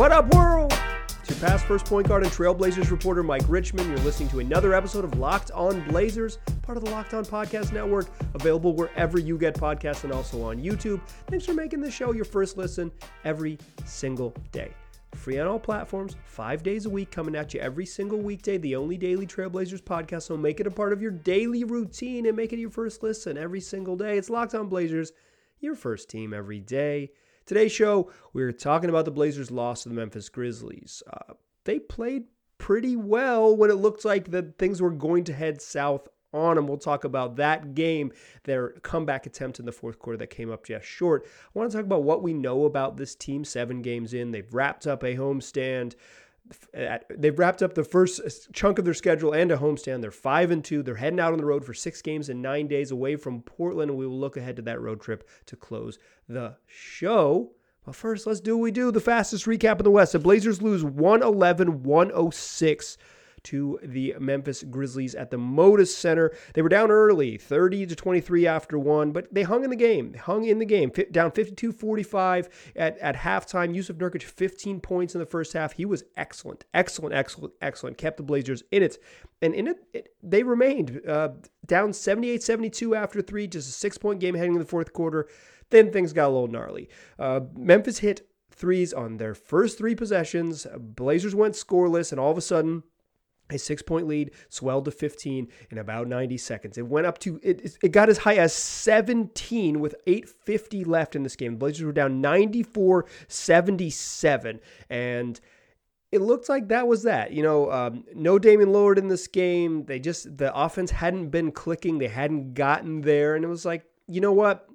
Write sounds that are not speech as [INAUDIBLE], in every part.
What up, world? Your past first point guard and Trailblazers reporter, Mike Richman. You're listening to another episode of Locked On Blazers, part of the Locked On Podcast Network, available wherever you get podcasts and also on YouTube. Thanks for making this show your first listen every single day. Free on all platforms, five days a week, coming at you every single weekday. The only daily Trailblazers podcast. So make it a part of your daily routine and make it your first listen every single day. It's Locked On Blazers, your first team every day. Today's show, we're talking about the Blazers' loss to the Memphis Grizzlies. Uh, they played pretty well when it looked like that things were going to head south on them. We'll talk about that game, their comeback attempt in the fourth quarter that came up just short. I want to talk about what we know about this team seven games in. They've wrapped up a homestand. They've wrapped up the first uh, chunk of their schedule and a homestand. They're five and two. They're heading out on the road for six games in nine days away from Portland, and we will look ahead to that road trip to close the show. But first, let's do what we do. The fastest recap in the West. The Blazers lose 111 106 to the Memphis Grizzlies at the Moda Center. They were down early, 30 to 23 after one, but they hung in the game. They hung in the game, down 52-45 at, at halftime. Jusuf Nurkic, 15 points in the first half. He was excellent, excellent, excellent, excellent. Kept the Blazers in it. And in it, it they remained uh, down 78-72 after three, just a six-point game heading in the fourth quarter. Then things got a little gnarly. Uh, Memphis hit threes on their first three possessions. Blazers went scoreless, and all of a sudden, a six point lead swelled to 15 in about 90 seconds. It went up to, it, it got as high as 17 with 8.50 left in this game. The Blazers were down 94 77. And it looked like that was that. You know, um, no Damian Lillard in this game. They just, the offense hadn't been clicking, they hadn't gotten there. And it was like, you know what?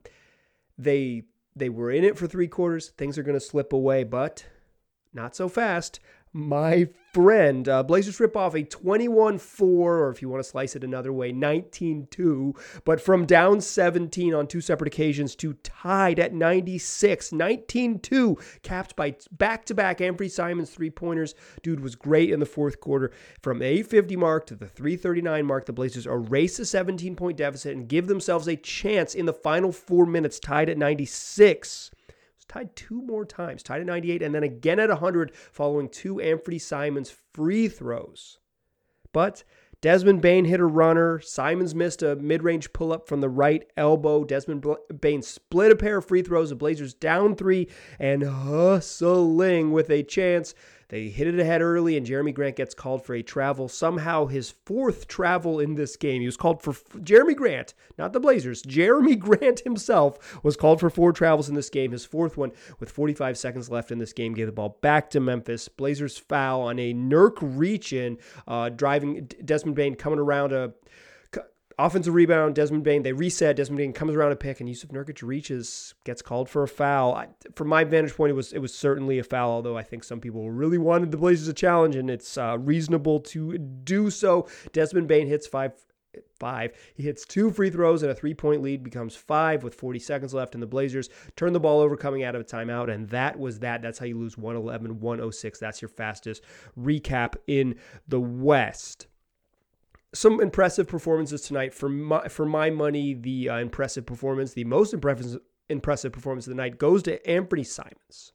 They, they were in it for three quarters. Things are going to slip away, but not so fast my friend. Uh, Blazers rip off a 21 4, or if you want to slice it another way, 19 2, but from down 17 on two separate occasions to tied at 96, 19 2, capped by back to back Anfernee Simons three pointers. Dude was great in the fourth quarter. From the 850 mark to the 339 mark, the Blazers erase a 17 point deficit and give themselves a chance in the final four minutes, tied at 96 tied two more times, tied at 98 and then again at 100 following two Anfernee Simons free throws. But Desmond Bane hit a runner. Simons missed a mid range pull up from the right elbow. Desmond Bane split a pair of free throws. The Blazers down three and hustling with a chance they hit it ahead early, and Jerami Grant gets called for a travel. Somehow, his fourth travel in this game. He was called for Jerami Grant, not the Blazers. Jerami [LAUGHS] Grant himself was called for four travels in this game. His fourth one, with 45 seconds left in this game, gave the ball back to Memphis. Blazers foul on a Nurk reach in, uh, driving Desmond Bane coming around a Offensive rebound, Desmond Bane. They reset. Desmond Bane comes around a pick, and Jusuf Nurkic reaches, gets called for a foul. I, from my vantage point, it was it was certainly a foul. Although I think some people really wanted the Blazers a challenge, and it's uh, reasonable to do so. Desmond Bane hits five five. He hits two free throws and a three point lead becomes five with 40 seconds left. And the Blazers turn the ball over coming out of a timeout. And that was that. That's how you lose 111 106. That's your fastest recap in the West some impressive performances tonight. For my, for my money, the uh, impressive performance, the most impressive impressive performance of the night goes to Anfernee Simons.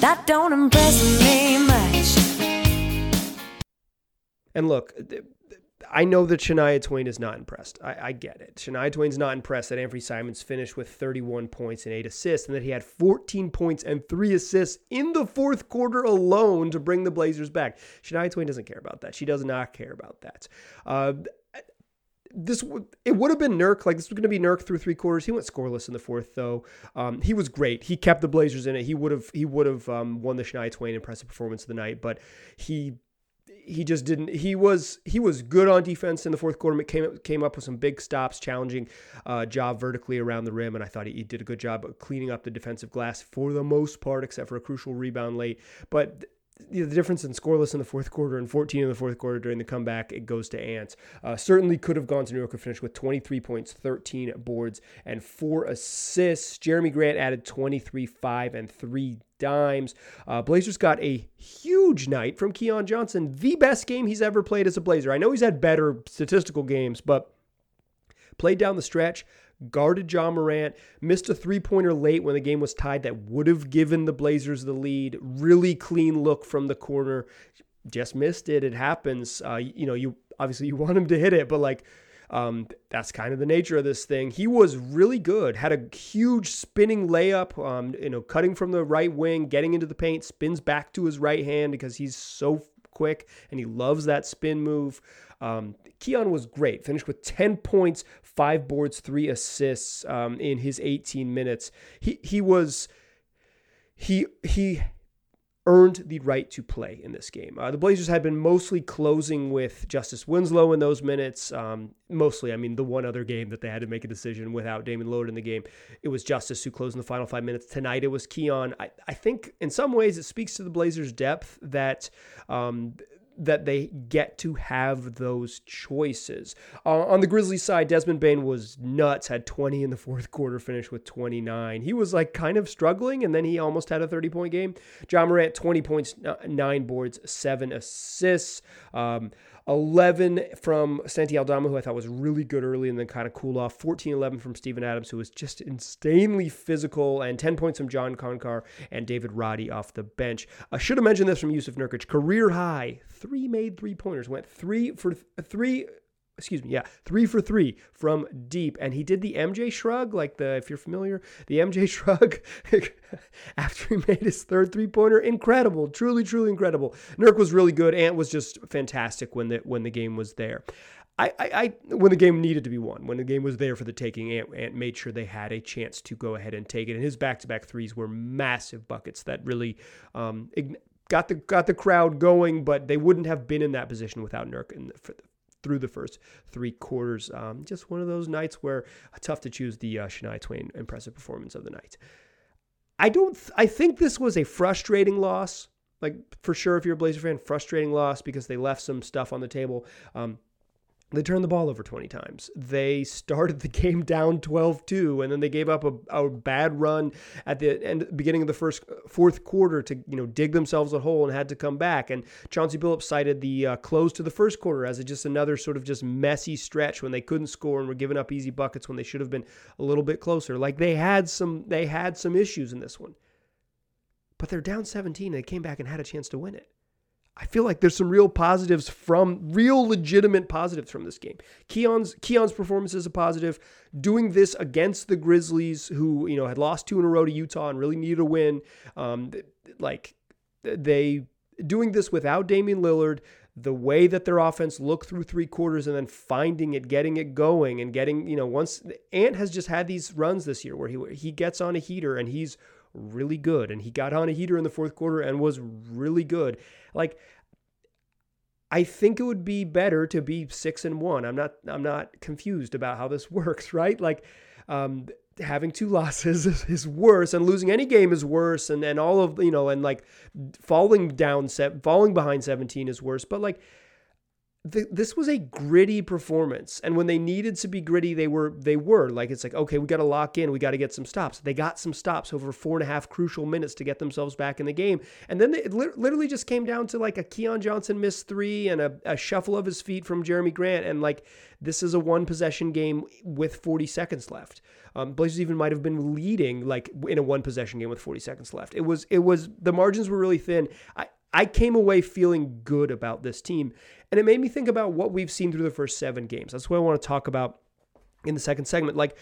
That don't impress me much. And look, I know that Shania Twain is not impressed. I, I, get it. Shania Twain's not impressed that Anfernee Simons finished with 31 points and eight assists, and that he had 14 points and three assists in the fourth quarter alone to bring the Blazers back. Shania Twain doesn't care about that. She does not care about that. Uh, this it would have been Nurk like this was going to be Nurk through three quarters. He went scoreless in the fourth though. Um, he was great. He kept the Blazers in it. He would have he would have um, won the Shania Twain impressive performance of the night, but he he just didn't. He was he was good on defense in the fourth quarter. Came came up with some big stops, challenging uh, Ja vertically around the rim, and I thought he, he did a good job of cleaning up the defensive glass for the most part, except for a crucial rebound late. But the difference in scoreless in the fourth quarter and 14 in the fourth quarter during the comeback, it goes to Ants. Uh, certainly could have gone to Nurk and finished with 23 points, 13 boards, and four assists. Jerami Grant added 23, 5, and 3 dimes. Uh, Blazers got a huge night from Keon Johnson, the best game he's ever played as a Blazer. I know he's had better statistical games, but played down the stretch guarded Ja Morant, missed a three pointer late when the game was tied that would have given the Blazers the lead. Really clean look from the corner. Just missed it. It happens. Uh, you know, you obviously you [LAUGHS] want him to hit it, but like um, that's kind of the nature of this thing. He was really good. Had a huge spinning layup. Um, you know, cutting from the right wing, getting into the paint, spins back to his right hand because he's so quick and he loves that spin move. Um, Keon was great. Finished with 10 points, five boards, three assists um, in his 18 minutes. He he was he he earned the right to play in this game. Uh, the Blazers had been mostly closing with Justice Winslow in those minutes. Um, mostly, I mean, the one other game that they had to make a decision without Damian Lillard in the game, it was Justice who closed in the final five minutes. Tonight, it was Keon. I, I think in some ways it speaks to the Blazers' depth that um, that they get to have those choices. Uh, on the Grizzlies side, Desmond Bane was nuts, had 20 in the fourth quarter, finished with 29. He was like kind of struggling, and then he almost had a 30 point game. Ja Morant, 20 points, nine boards, seven assists. Um, 11 from Santi Aldama, who I thought was really good early and then kind of cool off. 14 11 from Steven Adams, who was just insanely physical, and 10 points from John Konchar and David Roddy off the bench. I should have mentioned this from Jusuf Nurkic. Career high, three made three pointers, went three for three excuse me, yeah, three for three from deep. And he did the MJ shrug, like the, if you're familiar, the MJ [LAUGHS] shrug [LAUGHS] after he made his third three pointer. Incredible, truly, truly incredible. Nurk was really good. Ant was just fantastic when the, when the game was there. I, I, I, when the game needed to be won, when the game was there for the taking, Ant, Ant made sure they had a chance to go ahead and take it. And his back-to-back threes were massive buckets that really um, got the got the crowd going. But they wouldn't have been in that position without Nurk in the, for, through the first three quarters. Um, just one of those nights where uh, tough to choose the uh, Shania Twain impressive performance of the night. I don't. Th- I think this was a frustrating loss. Like for sure, if you're a Blazer fan, frustrating loss because they left some stuff on the table. Um, they turned the ball over 20 times. They [LAUGHS] started the game down 12-2 and then they gave up a, a, bad run at the end beginning of the first fourth quarter to you know dig themselves a hole and had to come back and Chauncey Billups cited the uh, close to the first quarter as a, just another sort of just messy stretch when they couldn't score and were giving up easy buckets when they should have been a little bit closer. Like they had some they had some issues in this one. But they're down 17 and they came back and had a chance to win it. I feel like there's some real positives from real legitimate positives from this game. Keon's Keon's performance is a positive. Doing this against the Grizzlies, who you know had lost two in a row to Utah and really needed a win, um, like they doing this without Damian Lillard, the way that their offense looked through three quarters and then finding it, getting it going, and getting you know once Ant has just had these runs this year where he he gets on a heater and he's really good. And he got on a heater in the fourth quarter and was really good. Like, I think it would be better to be six and one. I'm not. I'm not confused about how this [LAUGHS] works, right? Like, um, having two [LAUGHS] losses is, worse, and losing any game is worse, and and all of you know, and like falling down, set, falling behind 17 is worse. But like, this was a gritty performance and when they needed to be gritty they were they were. Like it's like okay we got to lock in we got to get some stops. They got some stops over four and a half crucial minutes to get themselves back in the game and then they, it literally just came down to like a keon johnson missed three and a, a shuffle of his feet from jerami grant and like this is a one possession game with 40 seconds left. Um, blazers even might have been leading like in a one possession game with 40 seconds left. It was it was the margins were really thin. I I came away feeling good about this team. And it made me think about what we've seen through the first seven games. That's what I want to talk about in the second segment. Like,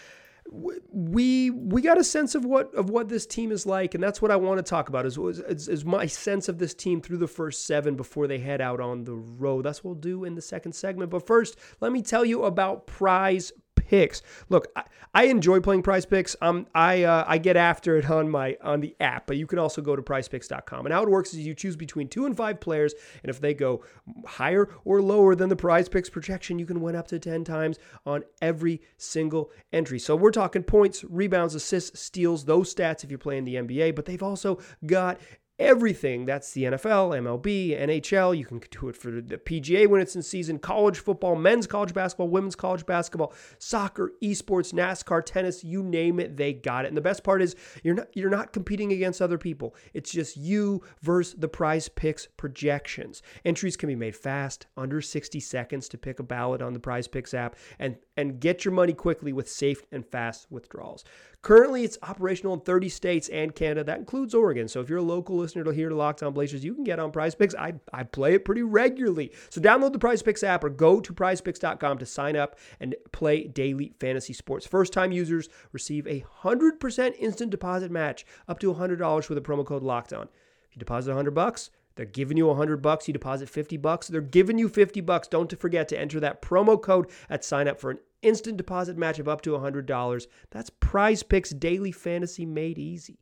we we got a sense of what of what this team is like, and that's what I want to talk about. Is, is is my sense of this team through the first seven before they head out on the road. That's what we'll do in the second segment. But first, let me tell you about Prize picks. Look, I, I enjoy playing Prize Picks. Um, I uh, I get after it on my on the app, but you can also go to PrizePicks.com. And how it works is you choose between two and five players, and if they go higher or lower than the Prize Picks projection, you can win up to ten times on every single entry. So we're talking points, rebounds, assists, steals, those stats if you're playing the NBA. But they've also got everything. That's the NFL, MLB, NHL. You can do it for the PGA when it's in season, college football, men's college basketball, women's college basketball, soccer, esports, NASCAR, tennis, you name it, they got it. And the best part is you're not you're not competing against other people. It's just you versus the prize picks projections. Entries can be made fast, under 60 seconds to pick a ballot on the prize picks app and and get your money quickly with safe and fast withdrawals. Currently, it's operational in 30 states and Canada. That includes Oregon. So if you're a local listener to here to Locked On Blazers, you can get on Prize Picks. I, I play it pretty regularly. So download the Prize Picks app or go to prizepicks.com to sign up and play daily fantasy sports. First time users receive a 100% instant deposit match up to $100 with a promo code Lockdown. If you deposit 100 bucks, they're giving you 100 bucks, you deposit 50 bucks, they're giving you 50 bucks. Don't forget to enter that promo code at sign up for an instant deposit match of up to $100. That's Prize Picks Daily Fantasy made easy.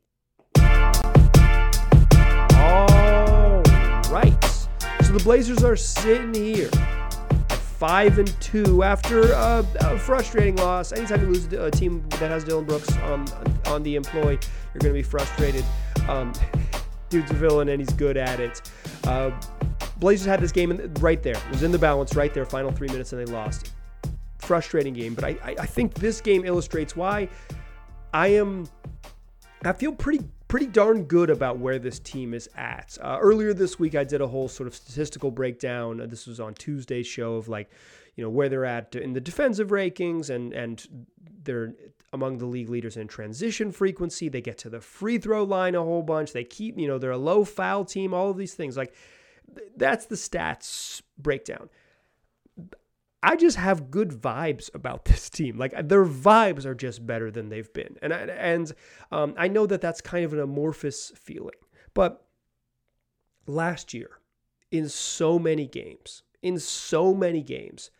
All right. So the Blazers are sitting here 5 and 2 after a, a frustrating loss. Anytime you lose a team that has Dillon Brooks on, on the employ, you're going to be frustrated. Um, dude's a villain and he's good at it. Uh, Blazers had this game right there. It was in the balance right there, final three minutes, and they lost frustrating game. But I, I think this game illustrates why I am. I feel pretty pretty darn good about where this team is at. Uh, earlier this week, I did a whole sort of statistical breakdown. Uh, this was on Tuesday's show of like, you know, where they're at in the defensive rankings, and and they're among the league leaders in transition frequency. They get to the free throw line a whole bunch. They keep, you know, they're a low foul team. All of these things, like that's the stats breakdown. I just have good vibes about [LAUGHS] this team. Like their vibes are just better than they've been, and I, and um, I know that that's kind of an amorphous feeling. But last year, in so many games, in so many games,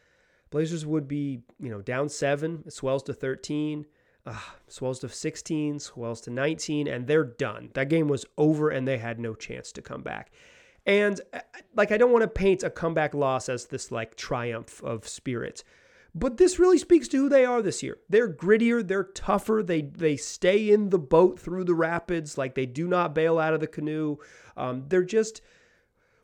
Blazers would be you know down seven, it swells to thirteen, uh, swells to sixteen, swells to nineteen, and they're done. That game was over, and they had no chance to come back. And uh, like, I don't want to paint a comeback loss as this like triumph of spirit. But this really speaks to who they are this year. They're grittier, they're tougher, they they stay in the boat through the rapids, like they do not bail out of the canoe. Um, they're just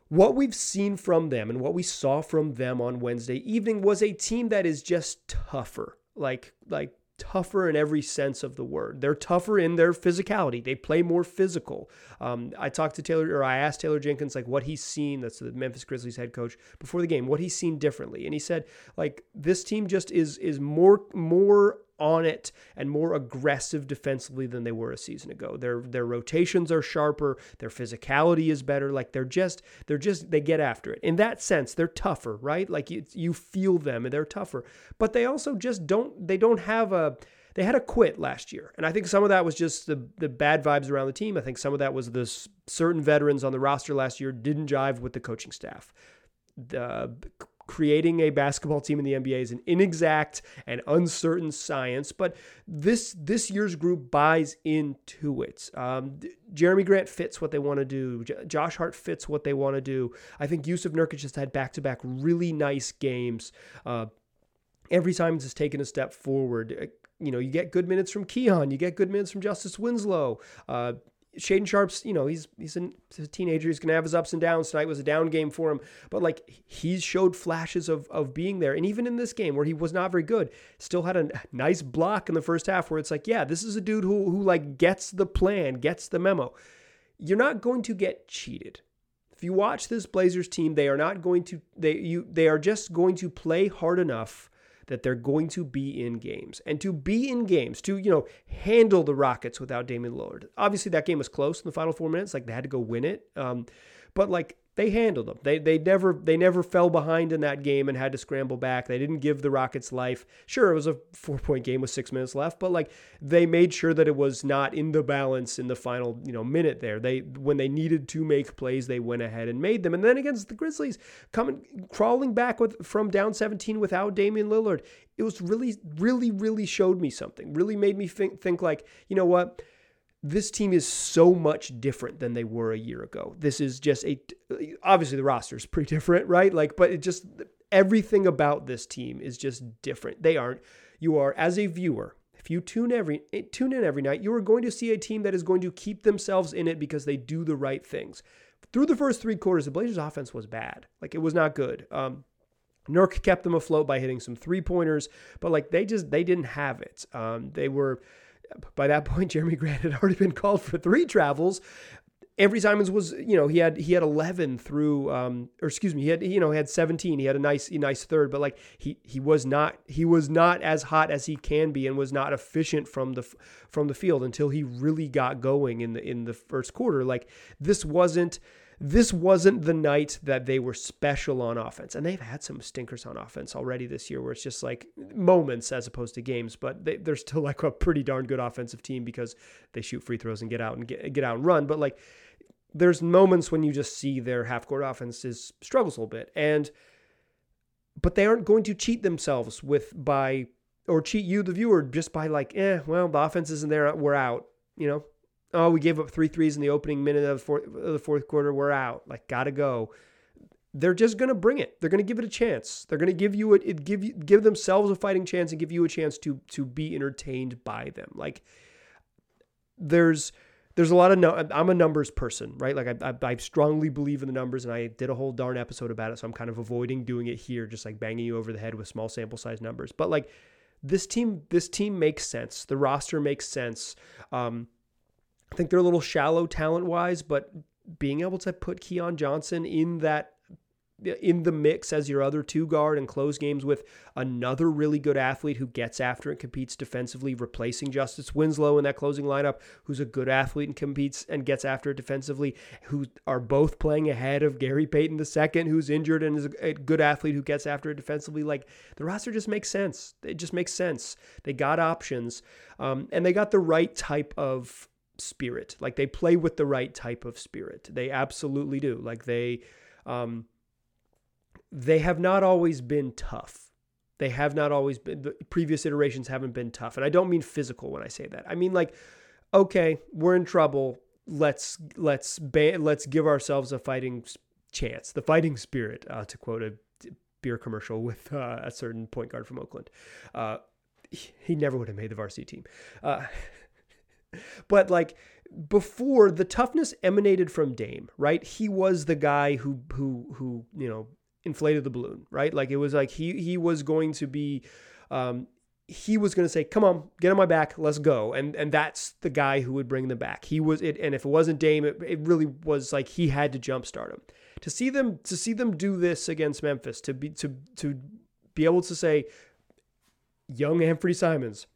what we've seen from them and what we saw from them on Wednesday evening was a team that is just tougher. Like like tougher in every sense of the word. They're tougher in their physicality. They play more physical. Um, I talked to Taylor, or I asked Taylor Jenkins, like what he's seen. That's the Memphis Grizzlies head coach before the game. What he's seen differently, and he said, like this team just is is more more on it and more aggressive defensively than they were a season ago. Their their rotations are sharper, their physicality is better. Like they're just they're just they get after it. In that sense, they're tougher, right? Like you, you feel them and they're tougher. But they also just don't they don't have a they had a quit last year. And I think some of that was just the the bad vibes around the team. I think some of that was the certain veterans on the roster last year didn't jive with the coaching staff. The creating a basketball team in the NBA is an inexact and uncertain science, but this this year's group buys into it. Um, Jerami Grant fits what they want to do. J- Josh Hart fits what they want to do. I think Jusuf Nurkic just had back to back really nice games. Uh, every time he's taken a step forward. Uh, you know, you get good minutes from Keon, you get good minutes from Justice Winslow. Uh, Shaedon Sharp's, you know, he's he's he's a teenager. He's gonna have his ups and downs. Tonight was a down game for him, but like he's showed flashes of of being there. And even in this game where he was not very good, still had a nice block in the first half where it's like, yeah, this is a dude who who like gets the plan, gets the memo. You're not going to get cheated. If you watch this Blazers team, they are not going to they you they are just going to play hard enough that they're going to be in games. And to be in games, to, you know, handle the Rockets without Damian Lillard. Obviously, that game was close in the final four minutes. Like, they had to go win it. Um, but, like, they handled them. They they never they never fell behind in that game and had to scramble back. They didn't give the Rockets life. Sure, it was a four point game with six minutes left, but like they made sure that it was not in the balance in the final you know minute there. They when they needed to make plays, they went ahead and made them. And then against the Grizzlies, coming crawling back with from down 17 without Damian Lillard, it was really really really showed me something. Really made me think think like you know what this team is so much different than they were a year ago. This is just a obviously the roster is pretty [LAUGHS] different, right? Like, but it just everything about this team is just different. They aren't. You are as a viewer. if you tune every eh, tune in every night, you are going to see a team that is going to keep themselves in it because they do the right things. Through the first three quarters, the Blazers' offense was bad. Like it was not good. Um, Nurk kept them afloat by hitting some three pointers, but like they just they didn't have it. Um, they were by that [LAUGHS] point, Jerami Grant had already been called for three travels, Anfernee Simons was, you know, he had he had 11 through, um, or excuse me, he had you know he had 17. He had a nice a nice third, but like he he was not he was not as hot as he can be, and was not efficient from the from the field until he really got going in the in the first quarter. Like this wasn't this wasn't the night that they were special on offense. And they've had some stinkers on offense already this year where it's just like moments as opposed to games, but they, are still like a pretty darn good offensive team because they shoot free throws and get out and get, get out and run. But like there's moments when you just see their half court offenses struggles a little bit. And but they aren't going to cheat themselves with by or cheat you, the viewer, just by like, eh, well, the offense isn't there, we're out. You know, oh, we gave up three threes in the opening minute of the fourth, of the fourth quarter, we're out. Like, gotta go. They're just gonna bring it. They're gonna give it a chance. They're gonna give you it, give you give themselves a fighting chance and give you a chance to to be entertained by them. Like, there's there's a lot of no i'm a numbers person right like I, I, I, strongly believe in the numbers and i did a whole darn episode about it so i'm kind of avoiding doing it here just like banging you over the head with small sample size numbers but like this team this team makes sense the roster makes sense um, i think they're a little shallow talent wise but being able to put keon johnson in that in the mix as your other two guard and close games with another really good athlete who gets after and competes defensively, replacing Justice Winslow in that closing lineup, who's a good athlete and competes and gets after it defensively, who are both playing ahead of Gary Payton II, who's injured and is a good athlete who gets after it defensively. Like the roster just makes sense. It just makes sense. They got options um, and they got the right type of spirit. Like they play with the right type of spirit. They absolutely do. Like they, um, they have not always been tough. They have not always been, the previous iterations haven't been tough. And I don't mean physical when I say that. I mean like, okay, we're in trouble. Let's, let's, ba- let's give ourselves a fighting chance, the fighting spirit, uh, to quote a beer commercial with uh, a certain point guard from Oakland. Uh, he never would have made the varsity team. Uh, but like before, the toughness emanated from Dame, right? He was the guy who who who you know inflated the balloon, right? Like it was like he he was going to be um, he was going to say, "Come on, get on my back, let's go," and and that's the guy who would bring them back. He was it, and if it wasn't Dame, it, it really was like he had to jumpstart him. To see them to see them do this against Memphis, to be to to be able to say, "Young Anfernee Simons,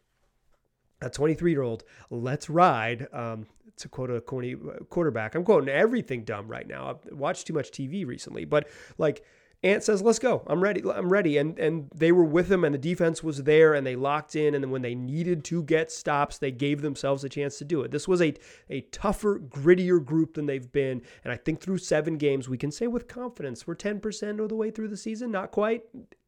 a 23 year old, let's ride." Um, to quote a corny uh, quarterback, I'm quoting everything dumb right now. I've watched too much TV recently, but like Ant says, "Let's go. I'm ready. I'm ready." And and they were with him, and the defense was there, and they locked in. And when they needed to get stops, they gave themselves a chance to do it. This was a a tougher, grittier group than they've been. And I think through seven games, we can say with confidence we're 10% of the way through the season. Not quite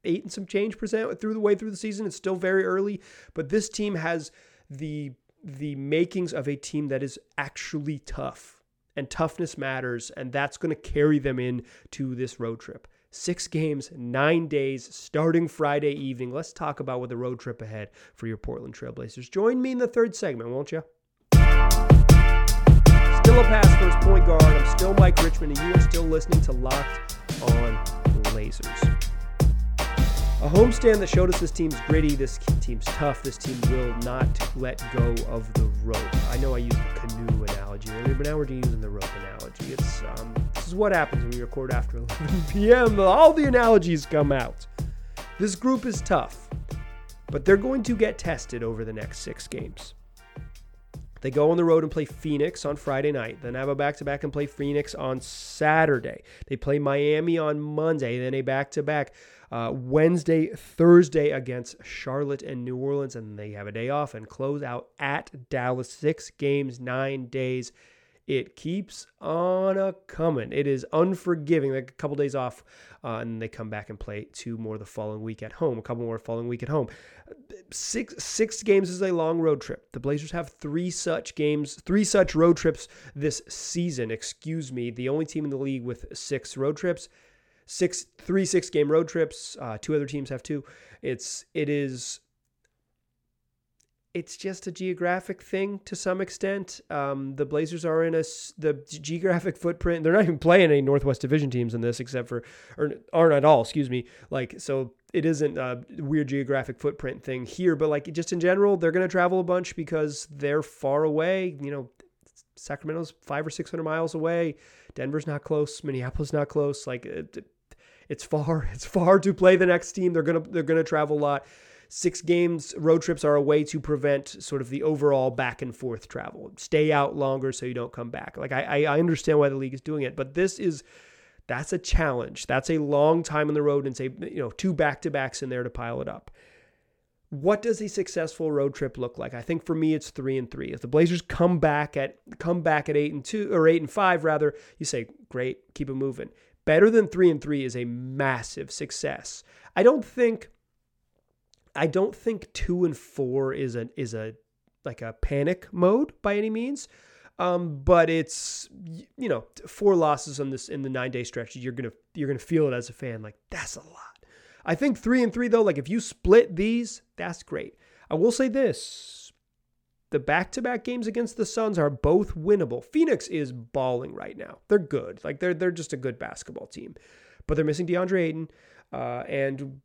eight and some change percent through the way through the season. It's still very early, but this team has the the makings of a team that is actually tough and toughness matters and that's going to carry them in to this road trip Six games, nine days, starting Friday evening. Let's talk about what the road trip ahead for your Portland Trailblazers. Join me in the third segment, won't you? Still a pass first point guard. I'm still Mike Richman, and you are still listening to Locked on Blazers. A homestand that showed us this team's gritty, this team's tough, this team will not let go of the rope. I know I used the canoe analogy earlier, but now we're using the rope analogy. It's um, this is what happens when we record after [LAUGHS] 11 p.m. All the analogies come out. This group is tough, but they're going to get tested over the next six games. They go on the road and play Phoenix on Friday night, then have a back to back and play Phoenix on Saturday. They play Miami on Monday, then a back to back Wednesday, Thursday against Charlotte and New Orleans, and they have a day off and close out at Dallas. Six games, nine days. It keeps on a coming. It is unforgiving. Like a couple days off, uh, and they come back and play two more the following week at home. A couple more following week at home. Six six games is a long road trip. The Blazers have three such games, three such road trips this season. Excuse me. The only team in the league with six road trips six three six game road trips. Uh, two other teams have two. It's it is it's just a geographic thing to some extent. Um, the Blazers are in a the geographic footprint. They're not even playing any Northwest Division teams in this, except for or aren't at all. Excuse me. Like so, it isn't a weird geographic footprint thing here. But like just in general, they're going to travel a bunch because they're far away. You know, Sacramento's five or six hundred miles away. Denver's not close. Minneapolis not close. Like it, it's far. [LAUGHS] It's far to play the next team. They're gonna they're gonna travel a lot six games road trips are a way to prevent sort of the overall back and forth travel stay out longer so you don't come back like i i understand why the league is doing it but this is that's a challenge that's a long time on the road and say you know two back to backs in there to pile it up what does a successful road trip look like? I think for me it's three and three. If the Blazers come back at come back at eight and two or eight and five rather, you say great, keep it moving. Better than three and three is a massive success. I don't think I don't think two and four is a is a like a panic mode by any means. Um, but it's you know four losses on this in the nine day stretch. You're gonna you're gonna feel it as a fan. Like that's a lot. I think three and three though. Like if you split these, that's great. I will say this: the back to back games against the Suns are both winnable. Phoenix is balling right now. They're good. Like they're they're just a good basketball team, but they're missing DeAndre Ayton. Uh, and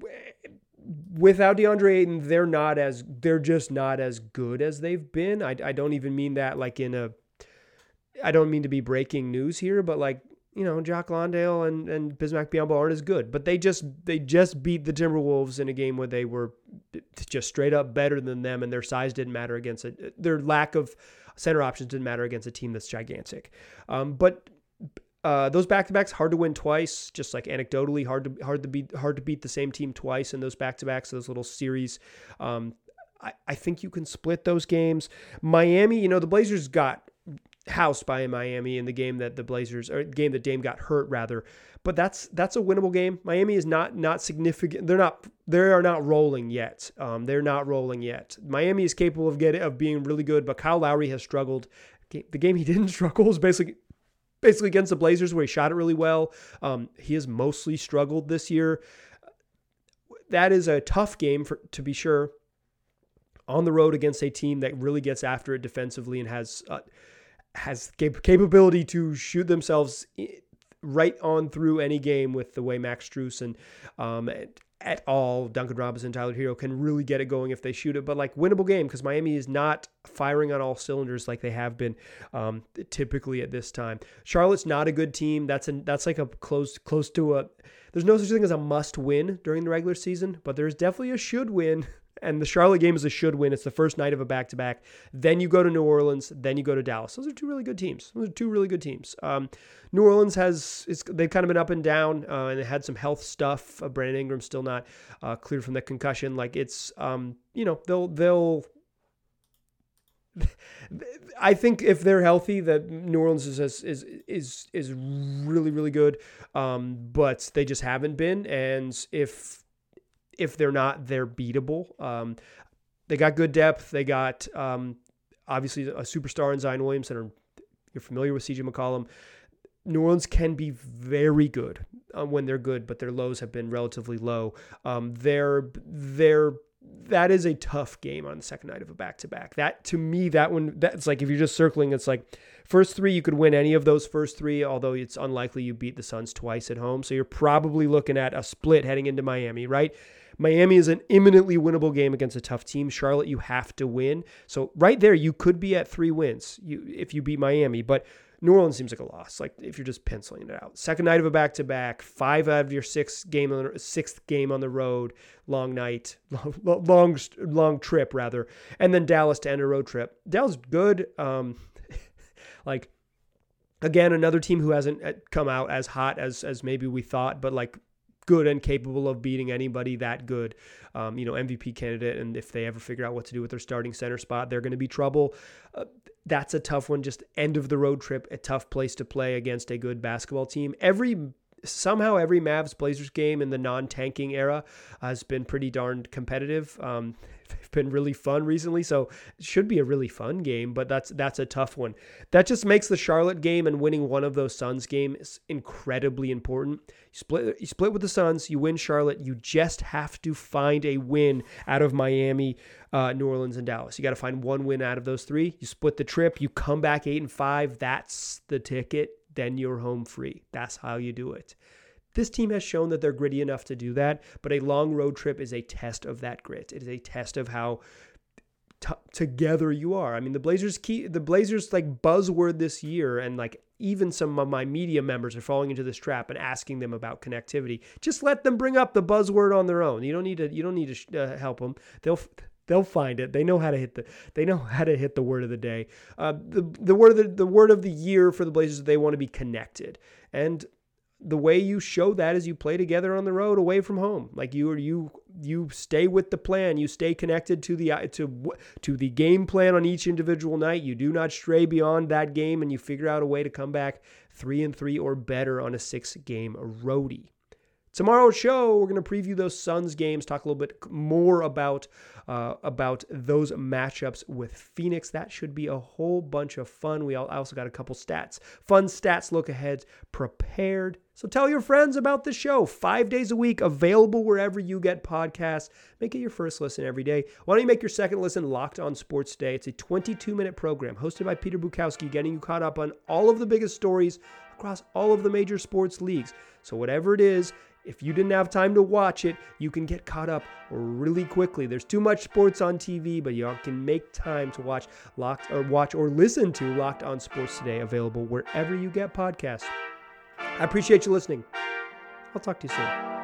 without DeAndre Ayton, they're not as they're just not as good as they've been. I, I don't even mean that like in a I don't mean to be breaking news here, but like you know, Jock Landale and, and Bismack Biyombo aren't as good, but they just they just beat the Timberwolves in a game where they were just straight up better than them, and their size didn't matter against it. Their lack of center options didn't matter against a team that's gigantic. Um, but uh, those back to backs hard to win twice. Just like anecdotally, hard to hard to beat hard to beat the same team twice in those back to backs. Those little series. Um, I, I think you can split those games. Miami, you know, the Blazers got housed by Miami in the game that the Blazers or game that Dame got hurt rather. But that's that's a winnable game. Miami is not not significant. They're not they are not rolling yet. Um, they're not rolling yet. Miami is capable of getting of being really good, but Kyle Lowry has struggled. The game he didn't [LAUGHS] struggle was basically basically against the Blazers where he shot it really well. Um, he has mostly struggled this year. That is a tough game for to be sure. On the road against a team that really gets after it defensively and has uh, has cap- capability to shoot themselves right on through any game with the way Max Strus and um, at all. Duncan Robinson, Tyler Herro can really get it going if they shoot it, but like winnable game because Miami is not firing on all cylinders like they have been um, typically at this time. Charlotte's not a good team. That's an that's like a close close to a. There's no such thing as a must win during the regular season, but there's definitely a should win and the Charlotte game is a should win. It's the first night of a back to back. Then you go to New Orleans. Then you go to Dallas. Those are two really good teams. Those are two really good teams. Um, New Orleans has they've kind of been up and down, uh, and they had some health stuff. Uh, Brandon Ingram still not uh, cleared from the concussion. Like it's um, you know they'll they'll. [LAUGHS] I think if they're healthy, that New Orleans is is is is really really good, um, but they just haven't been. And if if they're not, they're beatable. Um, they got good depth. They got um, obviously a superstar in Zion Williamson. You're familiar with CJ McCollum. New Orleans can be very good um, when they're good, but their lows have been relatively low. Um, they're they're that is a tough game on the second night of a back to back. That to me, that one that's like if you're just circling, it's like first three you could win any of those first three, although it's unlikely you beat the Suns twice at home. So you're probably looking at a split heading into Miami, right? Miami is an imminently winnable game against a tough team. Charlotte, you have to win. So right there, you could be at three wins you if you beat Miami, but New Orleans seems like a loss. Like if you're just penciling it out. Second night of a back to back, five out of your six game sixth game on the road, long night, [LAUGHS] long, long long trip rather, and then Dallas to end a road trip. Dallas good. Um, [LAUGHS] like again, another team who hasn't uh, come out as hot as as maybe we thought, but like good and capable of beating anybody that good. Um, you know, MVP candidate. And if they ever figure out what to do with their starting center spot, they're going to be trouble. Uh, that's a tough one. Just end of the road trip, a tough place to play against a good basketball team. Every somehow every Mavs Blazers game in the non tanking era has been pretty darn competitive. Um, they've been really fun recently, so it should be a really fun game. But that's that's a tough one. That just makes the Charlotte game and winning one of those Suns games incredibly important. You split you split with the Suns, you win Charlotte. You just have to find a win out of Miami, uh, New Orleans, and Dallas. You got to find one win out of those three. You split the trip. You come back eight and five. That's the ticket. Then you're home free. That's how you do it. This team has shown that they're gritty enough to do that, but a long road trip is a test of that grit. It is a test of how t- together you are. I mean, the Blazers key, the Blazers like buzzword this year, and like even some of my media members are falling into this trap and asking them about connectivity. Just let them bring up the buzzword on their own. You don't need to. You don't need to uh, help them. They'll they'll find it. They know how to hit the they know how to hit the word of the day. Uh, the the word of the, the word of the year for the Blazers. They want to be connected, and the way you show that is you play together on the road away from home like you you you stay with the plan you stay connected to the to to the game plan on each individual night you do not stray beyond that game and you figure out a way to come back 3 and 3 or better on a 6 game roadie Tomorrow's show, we're going to preview those Suns games, talk a little bit more about uh, about those matchups with Phoenix. That should be a whole bunch of fun. We all, I also got a couple stats, fun stats, look ahead, prepared. So tell your friends about the show. Five days a week, available wherever you get podcasts. Make it your first listen every day. Why don't you make your second listen Locked On Sports Day? It's a 22 minute program hosted by Peter Bukowski, getting you caught up on all of the biggest stories across all of the major sports leagues. So whatever it is if you didn't have time to watch it, you can get caught up really quickly. There's too much sports on TV, but you all can make time to watch Locked or watch or listen to Locked on Sports Today, available wherever you get podcasts. I appreciate you listening. I'll talk to you soon.